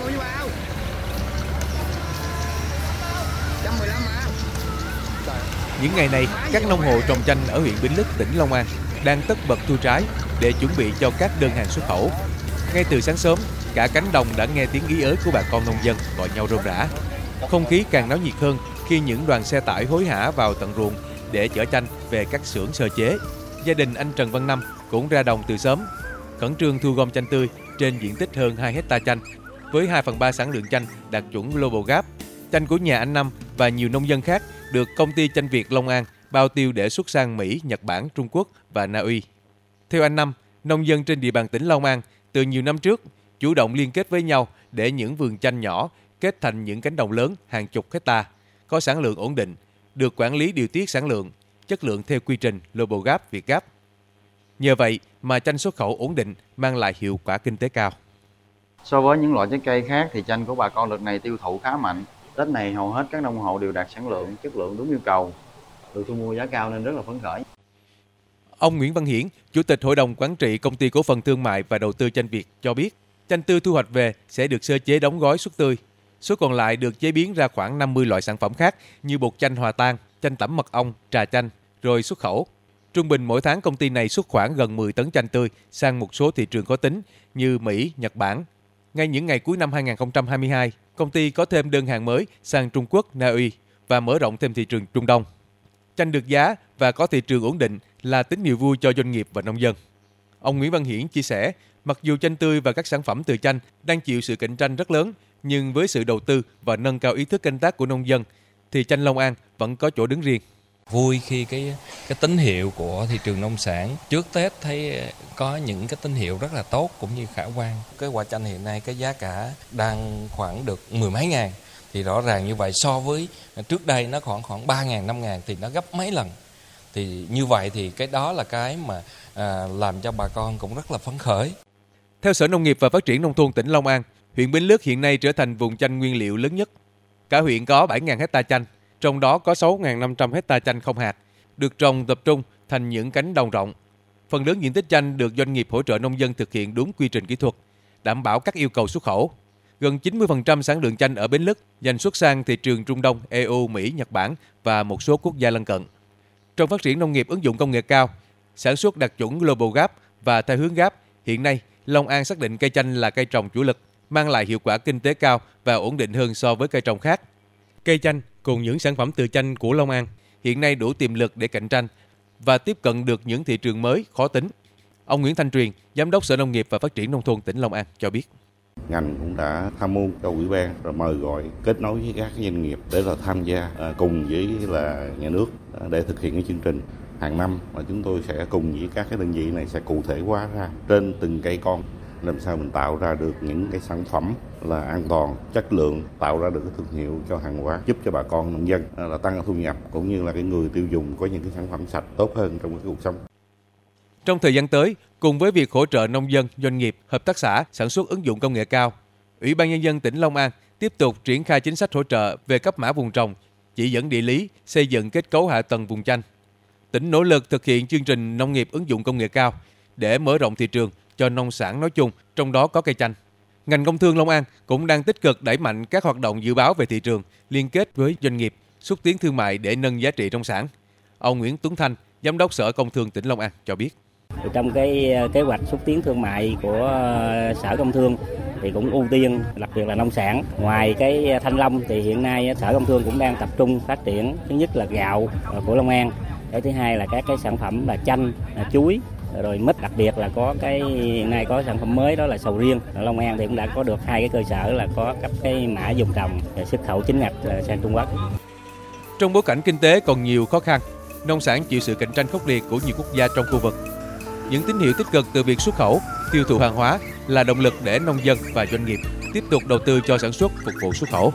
bao nhiêu bao? 115 mà. Những ngày này, các nông hộ trồng chanh ở huyện Bến Lức, tỉnh Long An đang tất bật thu trái để chuẩn bị cho các đơn hàng xuất khẩu. Ngay từ sáng sớm, cả cánh đồng đã nghe tiếng ý ới của bà con nông dân gọi nhau rôm rã. Không khí càng náo nhiệt hơn khi những đoàn xe tải hối hả vào tận ruộng để chở chanh về các xưởng sơ chế. Gia đình anh Trần Văn Năm cũng ra đồng từ sớm, khẩn trương thu gom chanh tươi trên diện tích hơn 2 hecta chanh. Với 2 phần 3 sản lượng chanh đạt chuẩn Global Gap, chanh của nhà anh Năm và nhiều nông dân khác được công ty chanh Việt Long An bao tiêu để xuất sang Mỹ, Nhật Bản, Trung Quốc và Na Uy. Theo anh Năm, nông dân trên địa bàn tỉnh Long An từ nhiều năm trước chủ động liên kết với nhau để những vườn chanh nhỏ kết thành những cánh đồng lớn hàng chục hecta có sản lượng ổn định, được quản lý điều tiết sản lượng, chất lượng theo quy trình Global Gap Việt Gap. Nhờ vậy mà chanh xuất khẩu ổn định mang lại hiệu quả kinh tế cao. So với những loại trái cây khác thì chanh của bà con đợt này tiêu thụ khá mạnh. Tết này hầu hết các nông hộ đều đạt sản lượng, chất lượng đúng yêu cầu, được thu mua giá cao nên rất là phấn khởi. Ông Nguyễn Văn Hiển, Chủ tịch Hội đồng Quản trị Công ty Cổ phần Thương mại và Đầu tư Chanh Việt cho biết, chanh tươi thu hoạch về sẽ được sơ chế đóng gói xuất tươi. Số còn lại được chế biến ra khoảng 50 loại sản phẩm khác như bột chanh hòa tan, chanh tẩm mật ong, trà chanh, rồi xuất khẩu. Trung bình mỗi tháng công ty này xuất khoảng gần 10 tấn chanh tươi sang một số thị trường có tính như Mỹ, Nhật Bản. Ngay những ngày cuối năm 2022, công ty có thêm đơn hàng mới sang Trung Quốc, Na Uy và mở rộng thêm thị trường Trung Đông. Chanh được giá và có thị trường ổn định là tín hiệu vui cho doanh nghiệp và nông dân. Ông Nguyễn Văn Hiển chia sẻ, mặc dù chanh tươi và các sản phẩm từ chanh đang chịu sự cạnh tranh rất lớn, nhưng với sự đầu tư và nâng cao ý thức canh tác của nông dân, thì chanh Long An vẫn có chỗ đứng riêng. Vui khi cái cái tín hiệu của thị trường nông sản. Trước Tết thấy có những cái tín hiệu rất là tốt cũng như khả quan. Cái quả chanh hiện nay cái giá cả đang khoảng được mười mấy ngàn. Thì rõ ràng như vậy so với trước đây nó khoảng khoảng ba ngàn năm ngàn thì nó gấp mấy lần. Thì như vậy thì cái đó là cái mà à, làm cho bà con cũng rất là phấn khởi. Theo Sở Nông nghiệp và Phát triển Nông thôn tỉnh Long An, huyện Bến Lức hiện nay trở thành vùng chanh nguyên liệu lớn nhất. Cả huyện có 7.000 hecta chanh, trong đó có 6.500 hecta chanh không hạt, được trồng tập trung thành những cánh đồng rộng. Phần lớn diện tích chanh được doanh nghiệp hỗ trợ nông dân thực hiện đúng quy trình kỹ thuật, đảm bảo các yêu cầu xuất khẩu. Gần 90% sản lượng chanh ở Bến Lức dành xuất sang thị trường Trung Đông, EU, Mỹ, Nhật Bản và một số quốc gia lân cận. Trong phát triển nông nghiệp ứng dụng công nghệ cao, sản xuất đạt chuẩn Global Gap và theo hướng Gap, hiện nay Long An xác định cây chanh là cây trồng chủ lực, mang lại hiệu quả kinh tế cao và ổn định hơn so với cây trồng khác. Cây chanh cùng những sản phẩm từ chanh của Long An hiện nay đủ tiềm lực để cạnh tranh và tiếp cận được những thị trường mới khó tính. Ông Nguyễn Thanh Truyền, Giám đốc Sở Nông nghiệp và Phát triển Nông thôn tỉnh Long An cho biết. ngành cũng đã tham mưu cho ủy ban rồi mời gọi kết nối với các doanh nghiệp để là tham gia à, cùng với là nhà nước à, để thực hiện cái chương trình hàng năm mà chúng tôi sẽ cùng với các cái đơn vị này sẽ cụ thể hóa ra trên từng cây con làm sao mình tạo ra được những cái sản phẩm là an toàn chất lượng tạo ra được cái thương hiệu cho hàng hóa giúp cho bà con nông dân à, là tăng thu nhập cũng như là cái người tiêu dùng có những cái sản phẩm sạch tốt hơn trong cái cuộc sống Trong thời gian tới, cùng với việc hỗ trợ nông dân, doanh nghiệp, hợp tác xã sản xuất ứng dụng công nghệ cao, Ủy ban Nhân dân tỉnh Long An tiếp tục triển khai chính sách hỗ trợ về cấp mã vùng trồng, chỉ dẫn địa lý, xây dựng kết cấu hạ tầng vùng chanh. Tỉnh nỗ lực thực hiện chương trình nông nghiệp ứng dụng công nghệ cao để mở rộng thị trường cho nông sản nói chung, trong đó có cây chanh. Ngành công thương Long An cũng đang tích cực đẩy mạnh các hoạt động dự báo về thị trường, liên kết với doanh nghiệp, xúc tiến thương mại để nâng giá trị nông sản. Ông Nguyễn Tuấn Thanh, Giám đốc Sở Công Thương tỉnh Long An cho biết. Trong cái ờ, kế hoạch xúc tiến thương mại của ờ, Sở Công Thương thì cũng ưu tiên đặc biệt là nông sản. Ngoài cái ờ, thanh long thì hiện nay Sở Công Thương cũng đang tập trung phát triển thứ nhất là gạo của Long An, cái thứ hai là các cái sản phẩm là chanh, là chuối, rồi mít đặc biệt là có cái hiện nay có sản phẩm mới đó là sầu riêng. Ở Long An thì cũng đã có được hai cái cơ sở là có cấp cái mã dùng trồng xuất khẩu chính ngạch sang Trung Quốc. Trong bối cảnh kinh tế còn nhiều khó khăn, nông sản chịu sự cạnh tranh khốc liệt của nhiều quốc gia trong khu vực. Những tín hiệu tích cực từ việc xuất khẩu, tiêu thụ hàng hóa là động lực để nông dân và doanh nghiệp tiếp tục đầu tư cho sản xuất phục vụ xuất khẩu.